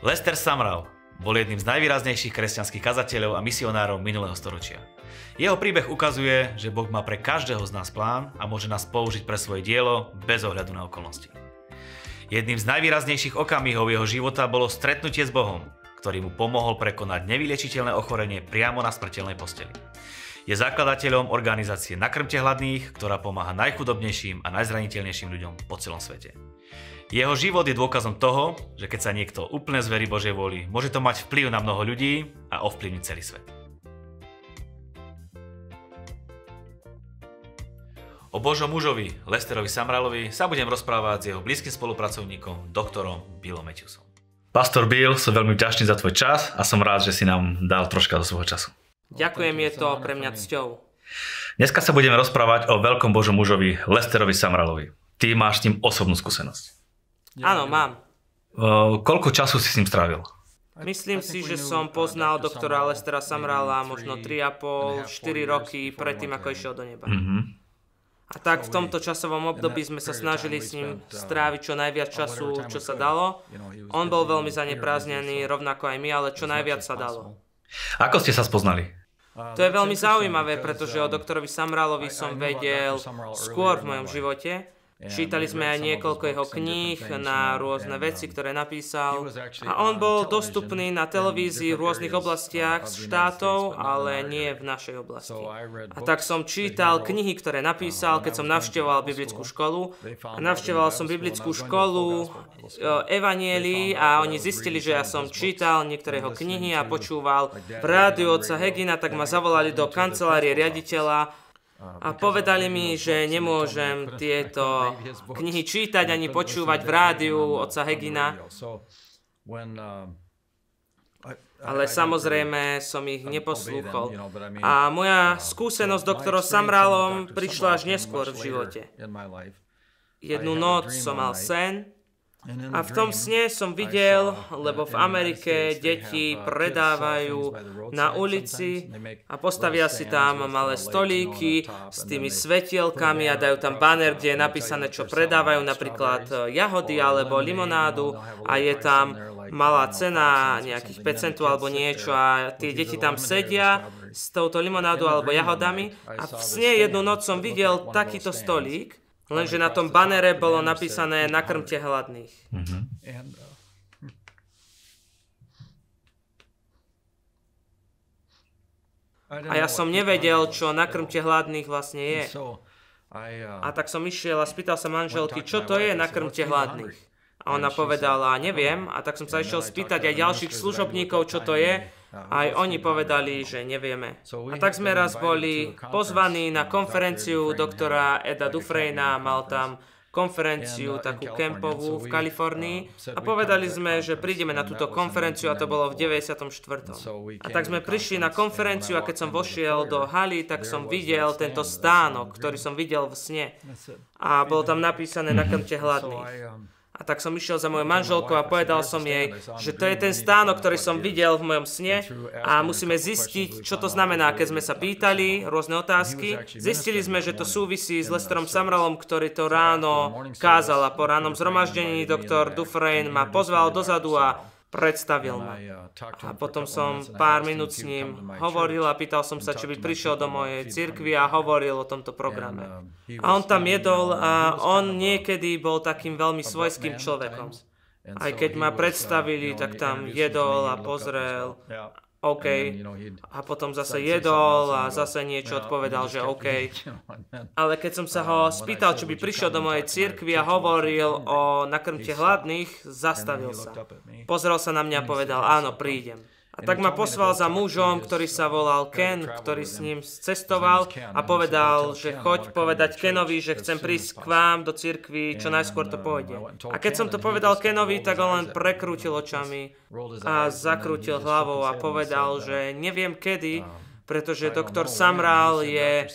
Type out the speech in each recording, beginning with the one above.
Lester Sumrall bol jedným z najvýraznejších kresťanských kazateľov a misionárov minulého storočia. Jeho príbeh ukazuje, že Boh má pre každého z nás plán a môže nás použiť pre svoje dielo bez ohľadu na okolnosti. Jedným z najvýraznejších okamihov jeho života bolo stretnutie s Bohom, ktorý mu pomohol prekonať nevyliečiteľné ochorenie priamo na smrteľnej posteli. Je zakladateľom organizácie Nakrmte hladných, ktorá pomáha najchudobnejším a najzraniteľnejším ľuďom po celom svete. Jeho život je dôkazom toho, že keď sa niekto úplne zverí Božej vôli, môže to mať vplyv na mnoho ľudí a ovplyvniť celý svet. O Božom mužovi, Lesterovi Samralovi, sa budem rozprávať s jeho blízkym spolupracovníkom, doktorom Billom Matthewsom. Pastor Bill, som veľmi vďačný za tvoj čas a som rád, že si nám dal troška zo svojho času. Ďakujem, je to pre mňa cťou. Dneska sa budeme rozprávať o veľkom Božom mužovi, Lesterovi Samralovi. Ty máš s ním osobnú skúsenosť. Áno, mám. Uh, koľko času si s ním strávil? Myslím si, že som poznal doktora Lestera Samrala možno 3,5-4 roky predtým, ako išiel do neba. Mm-hmm. A tak v tomto časovom období sme sa snažili s ním stráviť čo najviac času, čo sa dalo. On bol veľmi zanepráznený, rovnako aj my, ale čo najviac sa dalo. Ako ste sa spoznali? To je veľmi zaujímavé, pretože o doktorovi Samralovi som vedel skôr v mojom živote. Čítali sme aj niekoľko jeho kníh na rôzne veci, ktoré napísal. A on bol dostupný na televízii v rôznych oblastiach štátov, ale nie v našej oblasti. A tak som čítal knihy, ktoré napísal, keď som navštevoval biblickú školu. Navštevoval som biblickú školu Evanieli a oni zistili, že ja som čítal niektoré jeho knihy a počúval v rádiu oca Hegina, tak ma zavolali do kancelárie riaditeľa a povedali mi, že nemôžem tieto knihy čítať ani počúvať v rádiu oca Hegina. Ale samozrejme som ich neposlúchol. A moja skúsenosť s doktorom Samralom prišla až neskôr v živote. Jednu noc som mal sen, a v tom sne som videl, lebo v Amerike deti predávajú na ulici a postavia si tam malé stolíky s tými svetielkami a dajú tam banner, kde je napísané, čo predávajú, napríklad jahody alebo limonádu. a je tam malá cena, nejakých 5 centov alebo niečo a tie deti tam sedia s touto limonádou alebo jahodami a v sne jednu noc som videl takýto stolík Lenže na tom banere bolo napísané nakrmte hladných. Mm-hmm. A ja som nevedel, čo nakrmte hladných vlastne je. A tak som išiel a spýtal sa manželky, čo to je nakrmte hladných. A ona povedala, neviem. A tak som sa išiel spýtať aj ďalších služobníkov, čo to je. Aj oni povedali, že nevieme. A tak sme raz boli pozvaní na konferenciu doktora Eda Dufresna, mal tam konferenciu takú kempovú v Kalifornii a povedali sme, že prídeme na túto konferenciu a to bolo v 94. A tak sme prišli na konferenciu a keď som vošiel do haly, tak som videl tento stánok, ktorý som videl v sne. A bolo tam napísané na krmte hladných. A tak som išiel za mojou manželkou a povedal som jej, že to je ten stánok, ktorý som videl v mojom sne. A musíme zistiť, čo to znamená. Keď sme sa pýtali rôzne otázky, zistili sme, že to súvisí s Lesterom Samralom, ktorý to ráno kázal a po ránom zhromaždení doktor Dufresne ma pozval dozadu a predstavil ma. A potom som pár minút s ním hovoril a pýtal som sa, či by prišiel do mojej cirkvi a hovoril o tomto programe. A on tam jedol a on niekedy bol takým veľmi svojským človekom. Aj keď ma predstavili, tak tam jedol a pozrel OK. A potom zase jedol a zase niečo odpovedal, že OK. Ale keď som sa ho spýtal, či by prišiel do mojej cirkvi a hovoril o nakrmte hladných, zastavil sa. Pozrel sa na mňa a povedal, áno, prídem. A tak ma poslal za mužom, ktorý sa volal Ken, ktorý s ním cestoval a povedal, že choď povedať Kenovi, že chcem prísť k vám do cirkvi, čo najskôr to pôjde. A keď som to povedal Kenovi, tak on len prekrútil očami a zakrútil hlavou a povedal, že neviem kedy, pretože doktor Samral je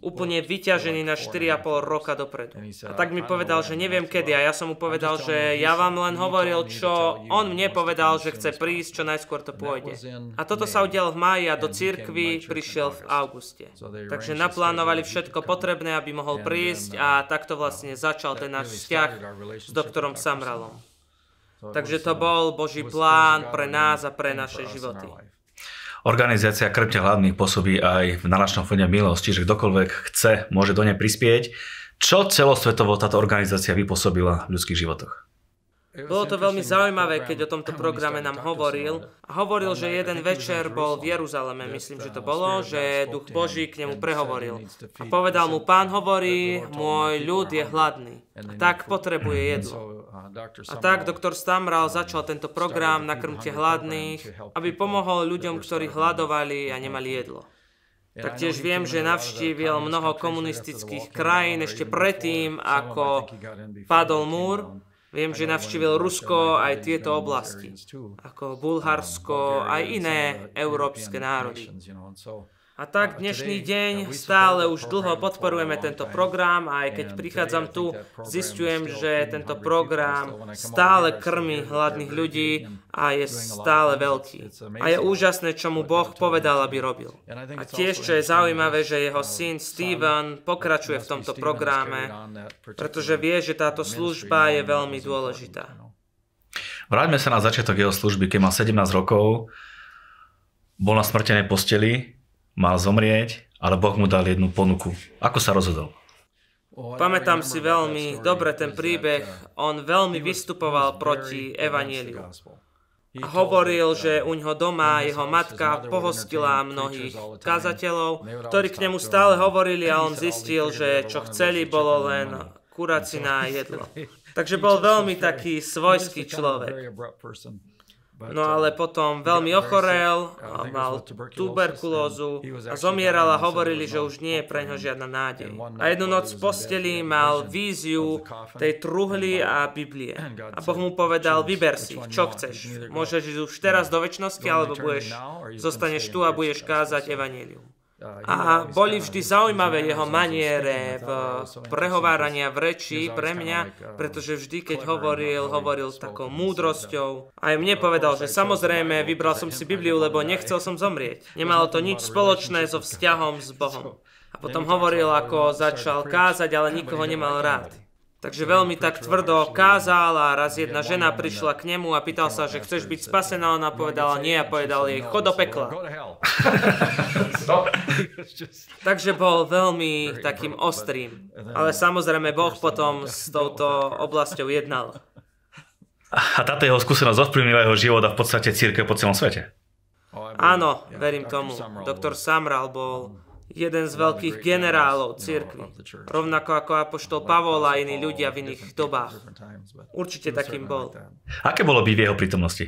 úplne vyťažený na 4,5 roka dopredu. A tak mi povedal, že neviem kedy. A ja som mu povedal, že ja vám len hovoril, čo on mne povedal, že chce prísť, čo najskôr to pôjde. A toto sa udialo v máji a do cirkvi prišiel v auguste. Takže naplánovali všetko potrebné, aby mohol prísť a takto vlastne začal ten náš vzťah s doktorom Samralom. Takže to bol Boží plán pre nás a pre naše životy. Organizácia Krpte hlavných pôsobí aj v nalačnom fonde Milosť, čiže kdokoľvek chce, môže do nej prispieť. Čo celosvetovo táto organizácia vypôsobila v ľudských životoch? Bolo to veľmi zaujímavé, keď o tomto programe nám hovoril. Hovoril, že jeden večer bol v Jeruzaleme, myslím, že to bolo, že duch Boží k nemu prehovoril. A povedal mu, pán hovorí, môj ľud je hladný. Tak potrebuje jedlo. A tak doktor Stamral začal tento program Nakrmte hladných, aby pomohol ľuďom, ktorí hľadovali a nemali jedlo. Taktiež viem, že navštívil mnoho komunistických krajín ešte predtým, ako padol múr Viem, že navštívil Rusko aj tieto oblasti, ako Bulharsko, aj iné európske národy. A tak dnešný deň stále už dlho podporujeme tento program a aj keď prichádzam tu, zistujem, že tento program stále krmi hladných ľudí a je stále veľký. A je úžasné, čo mu Boh povedal, aby robil. A tiež, čo je zaujímavé, že jeho syn Steven pokračuje v tomto programe, pretože vie, že táto služba je veľmi dôležitá. Vráťme sa na začiatok jeho služby, keď mal 17 rokov, bol na smrtenej posteli mal zomrieť, ale Boh mu dal jednu ponuku. Ako sa rozhodol? Pamätám si veľmi dobre ten príbeh. On veľmi vystupoval proti evanieliu. A hovoril, že u ňoho doma jeho matka pohostila mnohých kazateľov, ktorí k nemu stále hovorili a on zistil, že čo chceli, bolo len kuracina jedlo. Takže bol veľmi taký svojský človek. No ale potom veľmi ochorel, mal tuberkulózu a zomieral a hovorili, že už nie je pre ňo žiadna nádej. A jednu noc v posteli mal víziu tej truhly a Biblie. A Boh mu povedal, vyber si, čo chceš. Môžeš ísť už teraz do väčšnosti, alebo budeš, zostaneš tu a budeš kázať evanílium. A boli vždy zaujímavé jeho maniere v prehovárania v reči pre mňa, pretože vždy, keď hovoril, hovoril takou múdrosťou. Aj mne povedal, že samozrejme vybral som si Bibliu, lebo nechcel som zomrieť. Nemalo to nič spoločné so vzťahom s Bohom. A potom hovoril, ako začal kázať, ale nikoho nemal rád. Takže veľmi tak tvrdo kázal a raz jedna žena prišla k nemu a pýtal sa, že chceš byť spasená. Ona povedala nie a povedal jej, chod do pekla. Takže bol veľmi takým ostrým. Ale samozrejme Boh potom s touto oblasťou jednal. A táto jeho skúsenosť ovplyvnila jeho život a v podstate církev po celom svete. Áno, verím tomu. Doktor Samral bol jeden z veľkých generálov cirkvi, rovnako ako apoštol Pavol a iní ľudia v iných dobách. Určite takým bol. Aké bolo byť v jeho prítomnosti?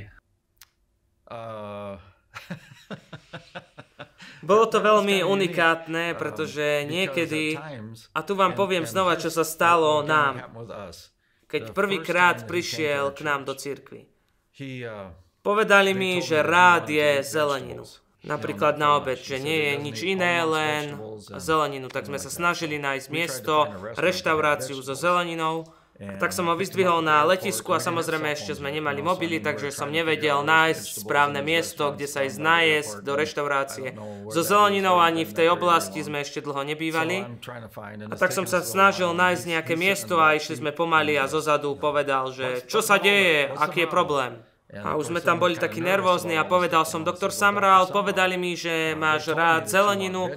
Bolo to veľmi unikátne, pretože niekedy, a tu vám poviem znova, čo sa stalo nám, keď prvýkrát prišiel k nám do cirkvi. Povedali mi, že rád je zeleninu. napríklad na obed, že nie je nič iné, len zeleninu. Tak sme sa snažili nájsť miesto, reštauráciu so zeleninou. A tak som ho vyzdvihol na letisku a samozrejme ešte sme nemali mobily, takže som nevedel nájsť správne miesto, kde sa ísť nájsť do reštaurácie. So zeleninou ani v tej oblasti sme ešte dlho nebývali. A tak som sa snažil nájsť nejaké miesto a išli sme pomaly a zozadu povedal, že čo sa deje, aký je problém. A už sme tam boli takí nervózni a povedal som, doktor Samral, povedali mi, že máš rád zeleninu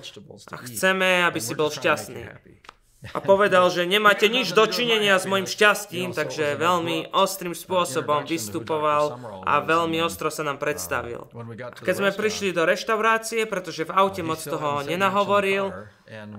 a chceme, aby si bol šťastný. A povedal, že nemáte nič dočinenia s mojim šťastím, takže veľmi ostrým spôsobom vystupoval a veľmi ostro sa nám predstavil. A keď sme prišli do reštaurácie, pretože v aute moc toho nenahovoril,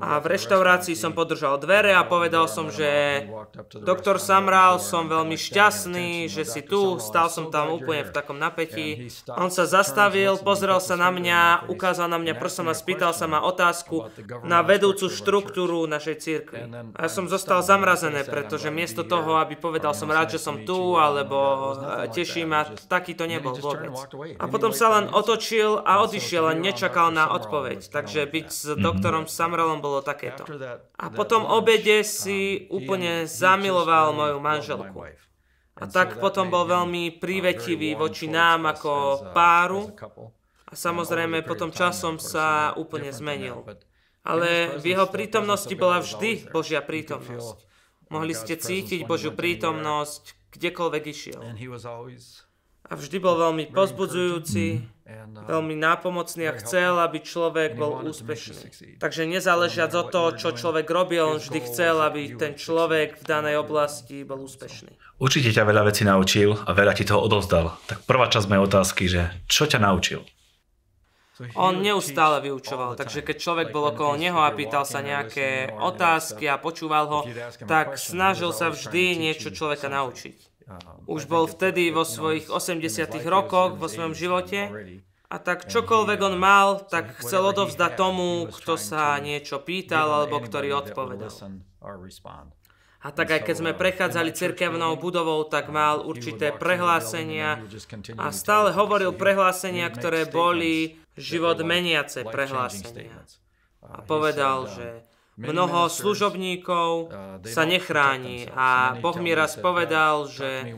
A v reštaurácii som podržal dvere a povedal som, že doktor Samral, som veľmi šťastný, že si tu, stal som tam úplne v takom napätí. On sa zastavil, pozrel sa na mňa, ukázal na mňa prstom a spýtal sa ma otázku na vedúcu štruktúru našej církvy. A ja som zostal zamrazené, pretože miesto toho, aby povedal som rád, že som tu, alebo teší ma, taký to nebol vôbec. A potom sa len otočil a odišiel a nečakal na odpoveď. Takže byť s doktorom Samral Karolom bolo takéto. A potom obede si úplne zamiloval moju manželku. A tak potom bol veľmi prívetivý voči nám ako páru. A samozrejme potom časom sa úplne zmenil. Ale v jeho prítomnosti bola vždy Božia prítomnosť. Mohli ste cítiť Božiu prítomnosť kdekoľvek išiel a vždy bol veľmi pozbudzujúci, uh, veľmi nápomocný a chcel, aby človek bol úspešný. Takže nezáležiac od toho, čo človek robil, on vždy chcel, aby ten človek v danej oblasti bol úspešný. Určite ťa veľa vecí naučil a veľa ti toho odovzdal. Tak prvá časť mojej otázky, že čo ťa naučil? On neustále vyučoval, takže keď človek bol okolo neho a pýtal sa nejaké otázky a počúval ho, tak snažil sa vždy niečo človeka naučiť. Už bol vtedy vo svojich 80 rokoch vo svojom živote a tak čokoľvek on mal, tak chcel odovzdať tomu, kto sa niečo pýtal alebo ktorý odpovedal. A tak aj keď sme prechádzali cirkevnou budovou, tak mal určité prehlásenia a stále hovoril prehlásenia, ktoré boli život meniace prehlásenia. A povedal, že Mnoho služobníkov sa nechráni a Boh mi raz povedal, že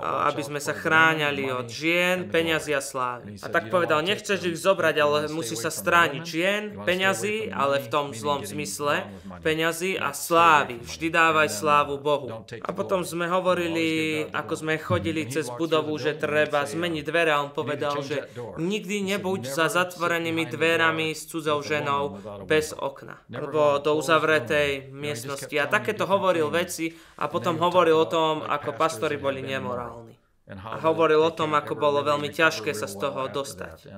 aby sme sa chráňali od žien, peňazí a slávy. A tak povedal, nechceš ich zobrať, ale musí sa strániť žien, peňazí, ale v tom zlom zmysle, peňazí a slávy. Vždy dávaj slávu Bohu. A potom sme hovorili, ako sme chodili cez budovu, že treba zmeniť dvere a on povedal, že nikdy nebuď za zatvorenými dverami s cudzou ženou bez okna. Lebo do uzavretej miestnosti. A takéto hovoril veci a potom hovoril o tom, ako pastori boli nemorálni. A hovoril o tom, ako bolo veľmi ťažké sa z toho dostať.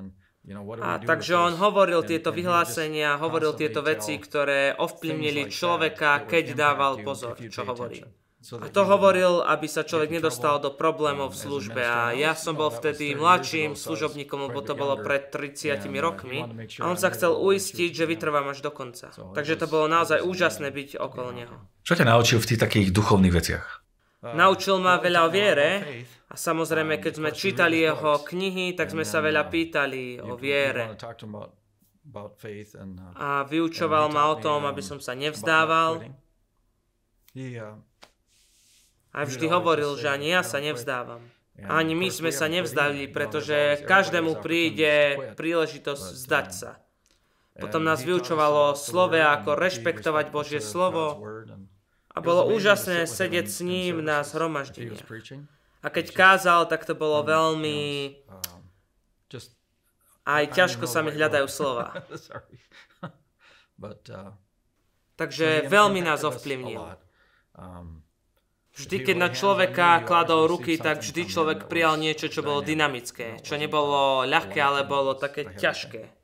A takže on hovoril tieto vyhlásenia, hovoril tieto veci, ktoré ovplyvnili človeka, keď dával pozor, čo hovorí. A to hovoril, aby sa človek nedostal do problémov v službe. A ja som bol vtedy mladším služobníkom, lebo to bolo pred 30 rokmi. A on sa chcel uistiť, že vytrvám až do konca. Takže to bolo naozaj úžasné byť okolo neho. Čo ťa naučil v tých takých duchovných veciach? Naučil ma veľa o viere a samozrejme, keď sme čítali jeho knihy, tak sme sa veľa pýtali o viere. A vyučoval ma o tom, aby som sa nevzdával. A vždy hovoril, že ani ja sa nevzdávam. Ani my sme sa nevzdali, pretože každému príde príležitosť vzdať sa. Potom nás vyučovalo slove, ako rešpektovať Božie slovo. A bolo úžasné sedieť s ním na zhromaždeniach. A keď kázal, tak to bolo veľmi... Aj ťažko sa mi hľadajú slova. Takže veľmi nás ovplyvnil. Vždy, keď na človeka kladol ruky, tak vždy človek prijal niečo, čo bolo dynamické, čo nebolo ľahké, ale bolo také ťažké.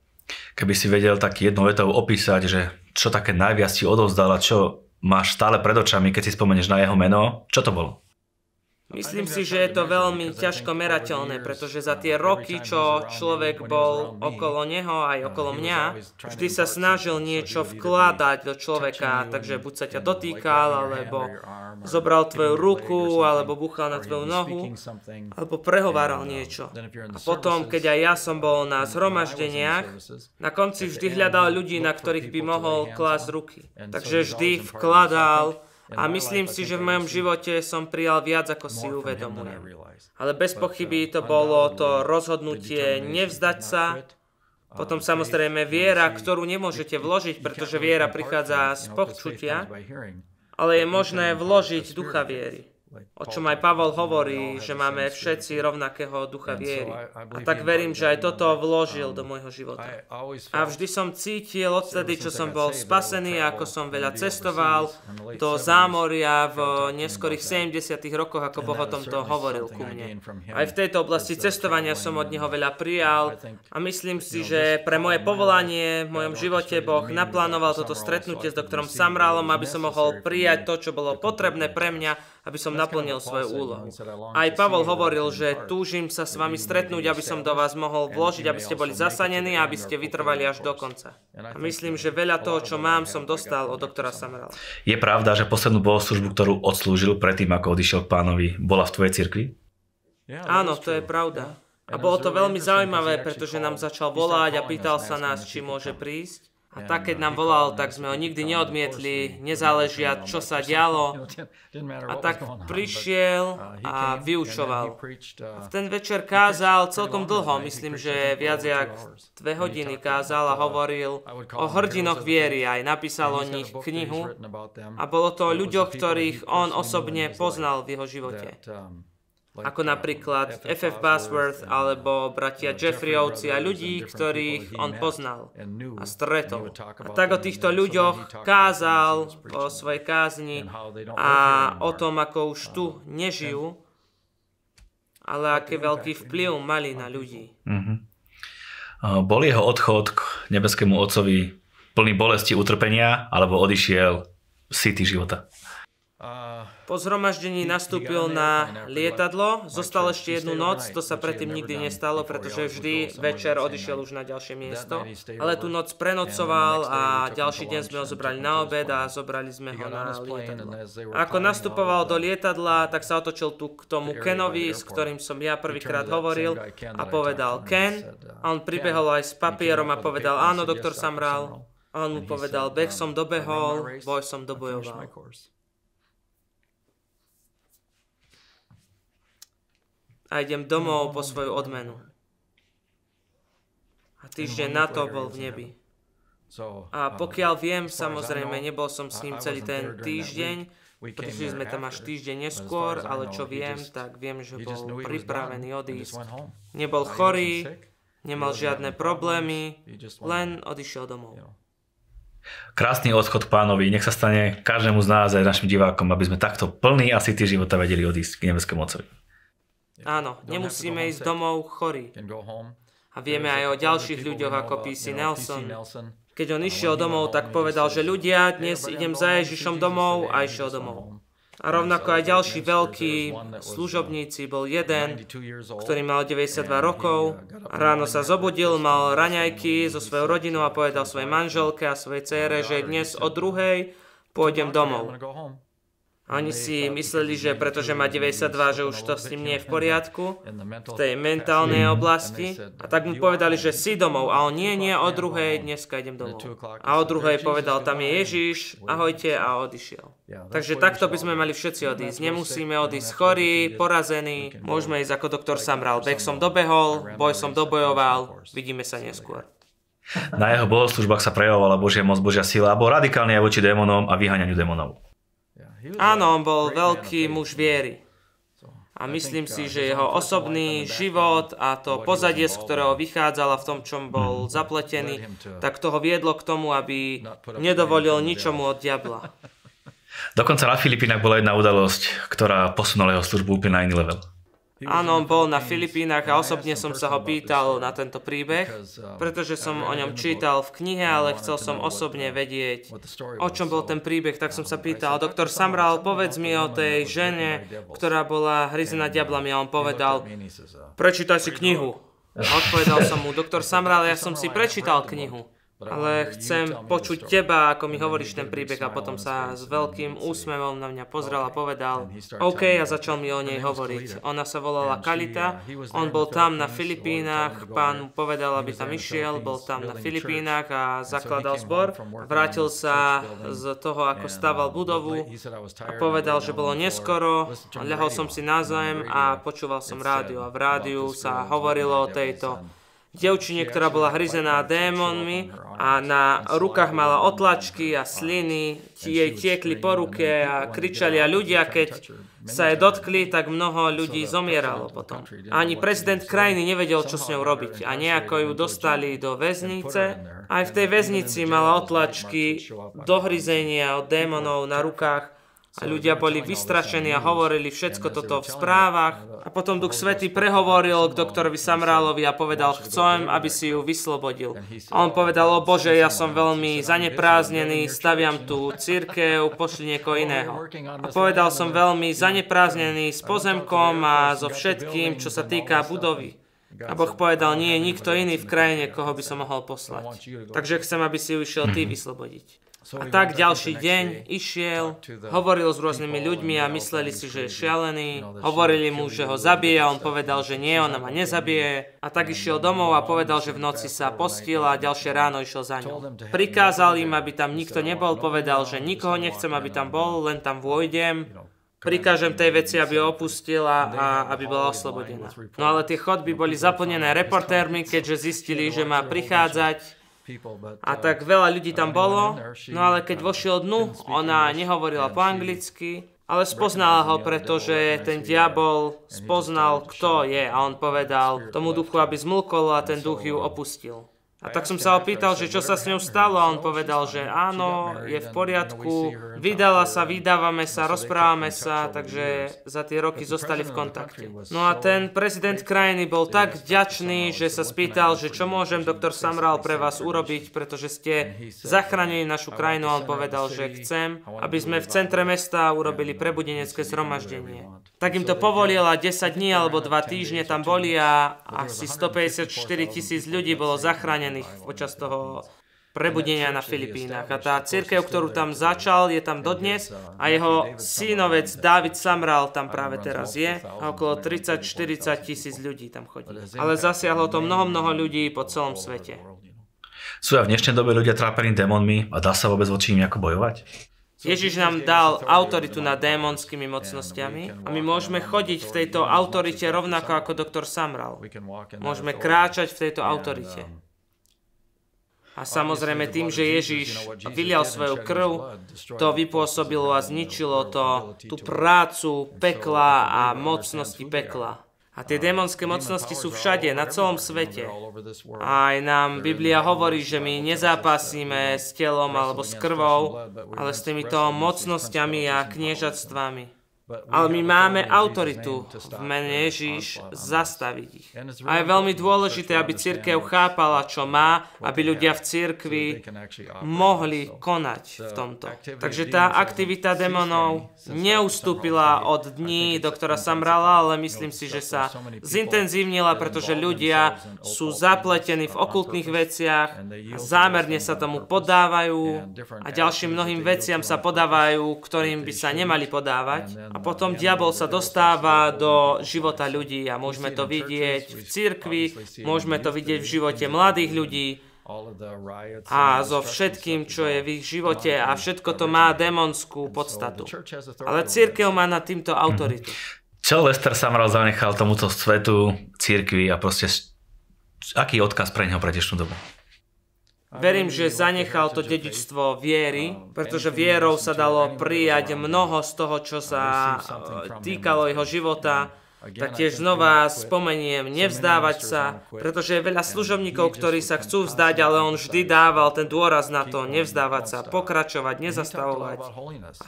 Keby si vedel tak jednou vetou opísať, že čo také najviac ti odovzdal a čo máš stále pred očami, keď si spomenieš na jeho meno, čo to bolo? Myslím si, že je to veľmi ťažko merateľné, pretože za tie roky, čo človek bol okolo neho aj okolo mňa, vždy sa snažil niečo vkladať do človeka, takže buď sa ťa dotýkal, alebo zobral tvoju ruku, alebo buchal na tvoju nohu, alebo prehováral niečo. A potom, keď aj ja som bol na zhromaždeniach, na konci vždy hľadal ľudí, na ktorých by mohol klásť ruky. Takže vždy vkladal a myslím si, že v mojom živote som prijal viac, ako si uvedomujem. Ale bez pochyby to bolo to rozhodnutie nevzdať sa, potom samozrejme viera, ktorú nemôžete vložiť, pretože viera prichádza z počutia, ale je možné vložiť ducha viery. O čom aj Pavol hovorí, že máme všetci rovnakého ducha viery. A tak verím, že aj toto vložil do môjho života. A vždy som cítil odtedy, čo som bol spasený, ako som veľa cestoval do zámoria v neskorých 70 rokoch, ako Boh o tomto hovoril ku mne. Aj v tejto oblasti cestovania som od Neho veľa prijal a myslím si, že pre moje povolanie v mojom živote Boh naplánoval toto stretnutie s doktorom Samrálom, aby som mohol prijať to, čo bolo potrebné pre mňa aby som naplnil svoju úlohu. Aj Pavol hovoril, že túžim sa s vami stretnúť, aby som do vás mohol vložiť, aby ste boli zasanení a aby ste vytrvali až do konca. A myslím, že veľa toho, čo mám, som dostal od doktora Samerala. Je pravda, že poslednú bohoslužbu, ktorú odslúžil predtým, ako odišiel k pánovi, bola v tvojej cirkvi? Áno, to je pravda. A bolo to veľmi zaujímavé, pretože nám začal volať a pýtal sa nás, či môže prísť. A tak, keď nám volal, tak sme ho nikdy neodmietli, nezáležia, čo sa dialo. A tak prišiel a vyučoval. V ten večer kázal celkom dlho, myslím, že viac jak dve hodiny kázal a hovoril o hrdinoch viery, aj napísal o nich knihu. A bolo to o ľuďoch, ktorých on osobne poznal v jeho živote ako napríklad F.F. Bosworth alebo bratia Jeffreyovci a ľudí, ktorých on poznal a stretol. A tak o týchto ľuďoch kázal o svojej kázni a o tom, ako už tu nežijú, ale aký veľký vplyv mali na ľudí. Mm-hmm. Bol jeho odchod k nebeskému otcovi plný bolesti, utrpenia, alebo odišiel city života? Po zhromaždení nastúpil na lietadlo, zostal ešte jednu noc, to sa predtým nikdy nestalo, pretože vždy večer odišiel už na ďalšie miesto, ale tú noc prenocoval a ďalší deň sme ho zobrali na obed a zobrali sme ho na lietadlo. Ako nastupoval do lietadla, tak sa otočil tu k tomu Kenovi, s ktorým som ja prvýkrát hovoril a povedal Ken a on pribehol aj s papierom a povedal áno, doktor Samral. A on mu povedal, beh som dobehol, boj som dobojoval. A idem domov po svoju odmenu. A týždeň na to bol v nebi. A pokiaľ viem, samozrejme, nebol som s ním celý ten týždeň, prišli sme tam až týždeň neskôr, ale čo viem, tak viem, že bol pripravený odísť. Nebol chorý, nemal žiadne problémy, len odišiel domov. Krásny odchod pánovi, nech sa stane každému z nás aj našim divákom, aby sme takto plný a ty života vedeli odísť k nebeskému Otcovi. Áno, nemusíme ísť domov chorí. A vieme aj o ďalších ľuďoch ako PC Nelson. Keď on išiel domov, tak povedal, že ľudia, dnes idem za Ježišom domov a išiel domov. A rovnako aj ďalší veľkí služobníci, bol jeden, ktorý mal 92 rokov. A ráno sa zobudil, mal raňajky so svojou rodinou a povedal svojej manželke a svojej cére, že dnes o druhej pôjdem domov. Oni si mysleli, že pretože má 92, že už to s ním nie je v poriadku v tej mentálnej oblasti. A tak mu povedali, že si domov. A on nie, nie, o druhej, dneska idem domov. A o druhej povedal, tam je Ježiš, ahojte a odišiel. Takže takto by sme mali všetci odísť. Nemusíme odísť chorí, porazení. Môžeme ísť ako doktor Samral. Bek som dobehol, boj som dobojoval, vidíme sa neskôr. Na jeho bohoslužbách sa prejavovala Božia moc, Božia sila a bol radikálny aj voči démonom a vyháňaniu démonov. Áno, on bol veľký muž viery. A myslím si, že jeho osobný život a to pozadie, z ktorého vychádzal a v tom, čom bol zapletený, tak toho viedlo k tomu, aby nedovolil ničomu od diabla. Dokonca na Filipínach bola jedna udalosť, ktorá posunula jeho službu úplne na iný level. Áno, on bol na Filipínach a osobne som sa ho pýtal na tento príbeh, pretože som o ňom čítal v knihe, ale chcel som osobne vedieť, o čom bol ten príbeh, tak som sa pýtal, doktor Samral, povedz mi o tej žene, ktorá bola hryzená diablami a on povedal, prečítaj si knihu. Odpovedal som mu, doktor Samral, ja som si prečítal knihu ale chcem počuť teba, ako mi hovoríš ten príbeh a potom sa s veľkým úsmevom na mňa pozrel a povedal OK a začal mi o nej hovoriť. Ona sa volala Kalita, on bol tam na Filipínach, pán mu povedal, aby tam išiel, bol tam na Filipínach a zakladal zbor. Vrátil sa z toho, ako stával budovu. a povedal, že bolo neskoro, ľahol som si na zem a počúval som rádio a v rádiu sa hovorilo o tejto devčine, ktorá bola hryzená démonmi a na rukách mala otlačky a sliny, jej tiekli po ruke a kričali a ľudia, keď sa jej dotkli, tak mnoho ľudí zomieralo potom. Ani prezident krajiny nevedel, čo s ňou robiť a nejako ju dostali do väznice. Aj v tej väznici mala otlačky dohryzenia od démonov na rukách a ľudia boli vystrašení a hovorili všetko toto v správach. A potom Duch Svetý prehovoril k doktorovi Samrálovi a povedal, chcem, aby si ju vyslobodil. A on povedal, o Bože, ja som veľmi zanepráznený, staviam tu církev, pošli niekoho iného. A povedal som veľmi zanepráznený s pozemkom a so všetkým, čo sa týka budovy. A Boh povedal, nie je nikto iný v krajine, koho by som mohol poslať. Takže chcem, aby si ju išiel ty vyslobodiť. A tak ďalší deň išiel, hovoril s rôznymi ľuďmi a mysleli si, že je šialený. Hovorili mu, že ho zabije a on povedal, že nie, ona ma nezabije. A tak išiel domov a povedal, že v noci sa postil a ďalšie ráno išiel za ňou. Prikázal im, aby tam nikto nebol, povedal, že nikoho nechcem, aby tam bol, len tam vôjdem. Prikážem tej veci, aby ho opustila a aby bola oslobodená. No ale tie chodby boli zaplnené reportérmi, keďže zistili, že má prichádzať a tak veľa ľudí tam bolo, no ale keď vošiel dnu, ona nehovorila po anglicky, ale spoznala ho, pretože ten diabol spoznal, kto je a on povedal tomu duchu, aby zmlkol a ten duch ju opustil. A tak som sa opýtal, že čo sa s ňou stalo a on povedal, že áno, je v poriadku, vydala sa, vydávame sa, rozprávame sa, takže za tie roky zostali v kontakte. No a ten prezident krajiny bol tak vďačný, že sa spýtal, že čo môžem doktor Samral pre vás urobiť, pretože ste zachránili našu krajinu a on povedal, že chcem, aby sme v centre mesta urobili prebudenecké zhromaždenie. Tak im to povolil a 10 dní alebo 2 týždne tam boli a asi 154 tisíc ľudí bolo zachránených zranených počas toho prebudenia na Filipínach. A tá církev, ktorú tam začal, je tam dodnes a jeho synovec David Samral tam práve teraz je a okolo 30-40 tisíc ľudí tam chodí. Ale zasiahlo to mnoho, mnoho ľudí po celom svete. Sú aj v dnešnej dobe ľudia trápení démonmi a dá sa vôbec voči im nejako bojovať? Ježiš nám dal autoritu nad démonskými mocnosťami a my môžeme chodiť v tejto autorite rovnako ako doktor Samral. Môžeme kráčať v tejto autorite. A samozrejme tým, že Ježiš vylial svoju krv, to vypôsobilo a zničilo to tú prácu pekla a mocnosti pekla. A tie démonské mocnosti sú všade, na celom svete. Aj nám Biblia hovorí, že my nezápasíme s telom alebo s krvou, ale s týmito mocnosťami a kniežatstvami. Ale my máme autoritu v mene Ježíš zastaviť ich. A je veľmi dôležité, aby církev chápala, čo má, aby ľudia v církvi mohli konať v tomto. Takže tá aktivita demonov neustúpila od dní doktora Samrala, ale myslím si, že sa zintenzívnila, pretože ľudia sú zapletení v okultných veciach, zámerne sa tomu podávajú a ďalším mnohým veciam sa podávajú, ktorým by sa nemali podávať. A potom diabol sa dostáva do života ľudí a môžeme to vidieť v cirkvi, môžeme to vidieť v živote mladých ľudí a so všetkým, čo je v ich živote a všetko to má demonskú podstatu. Ale církev má nad týmto autoritu. Čo Lester Samral zanechal tomuto svetu, církvi a proste aký odkaz pre neho pre dnešnú dobu? Verím, že zanechal to dedičstvo viery, pretože vierou sa dalo prijať mnoho z toho, čo sa týkalo jeho života. Taktiež znova spomeniem, nevzdávať sa, pretože je veľa služobníkov, ktorí sa chcú vzdať, ale on vždy dával ten dôraz na to, nevzdávať sa, pokračovať, nezastavovať.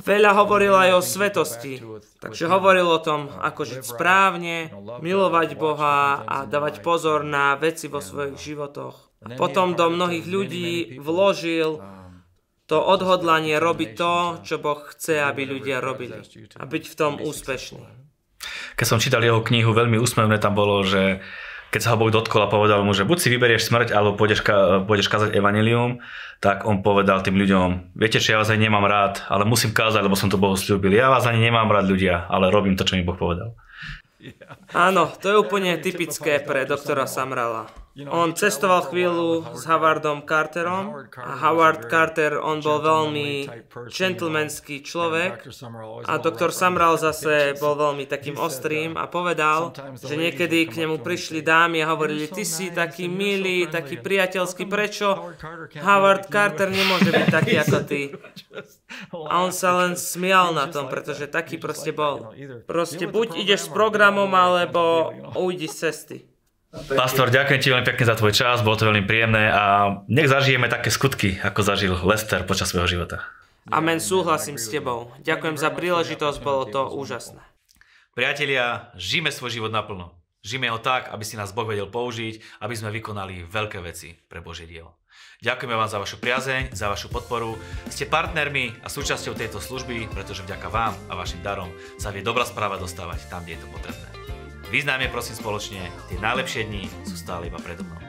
Veľa hovoril aj o svetosti, takže hovoril o tom, ako žiť správne, milovať Boha a dávať pozor na veci vo svojich životoch. Potom do mnohých ľudí vložil to odhodlanie robiť to, čo Boh chce, aby ľudia robili. A byť v tom úspešný. Keď som čítal jeho knihu, veľmi úsmevné tam bolo, že keď sa ho Boh dotkol a povedal mu, že buď si vyberieš smrť, alebo pôjdeš, ka- pôjdeš kázať evanilium, tak on povedal tým ľuďom, viete, že ja vás ani nemám rád, ale musím kázať, lebo som to Bohu slúbil. Ja vás ani nemám rád ľudia, ale robím to, čo mi Boh povedal. Áno, to je úplne typické pre doktora Samrala. On cestoval chvíľu s Howardom Carterom a Howard Carter, on bol veľmi gentlemanský človek a doktor Samral zase bol veľmi takým ostrým a povedal, že niekedy k nemu prišli dámy a hovorili, ty si taký milý, taký priateľský, prečo Howard Carter nemôže byť taký ako ty? A on sa len smial na tom, pretože taký proste bol. Proste buď ideš s programom, alebo ujdi z cesty. Pastor, ďakujem ti veľmi pekne za tvoj čas, bolo to veľmi príjemné a nech zažijeme také skutky, ako zažil Lester počas svojho života. Amen, súhlasím s tebou. Ďakujem za príležitosť, bolo to úžasné. Priatelia, žijeme svoj život naplno. Žijeme ho tak, aby si nás Boh vedel použiť, aby sme vykonali veľké veci pre Božie dielo. Ďakujeme vám za vašu priazeň, za vašu podporu. Ste partnermi a súčasťou tejto služby, pretože vďaka vám a vašim darom sa vie dobrá správa dostávať tam, kde je to potrebné. Vyznáme prosím spoločne, tie najlepšie dni sú stále iba predo mnou.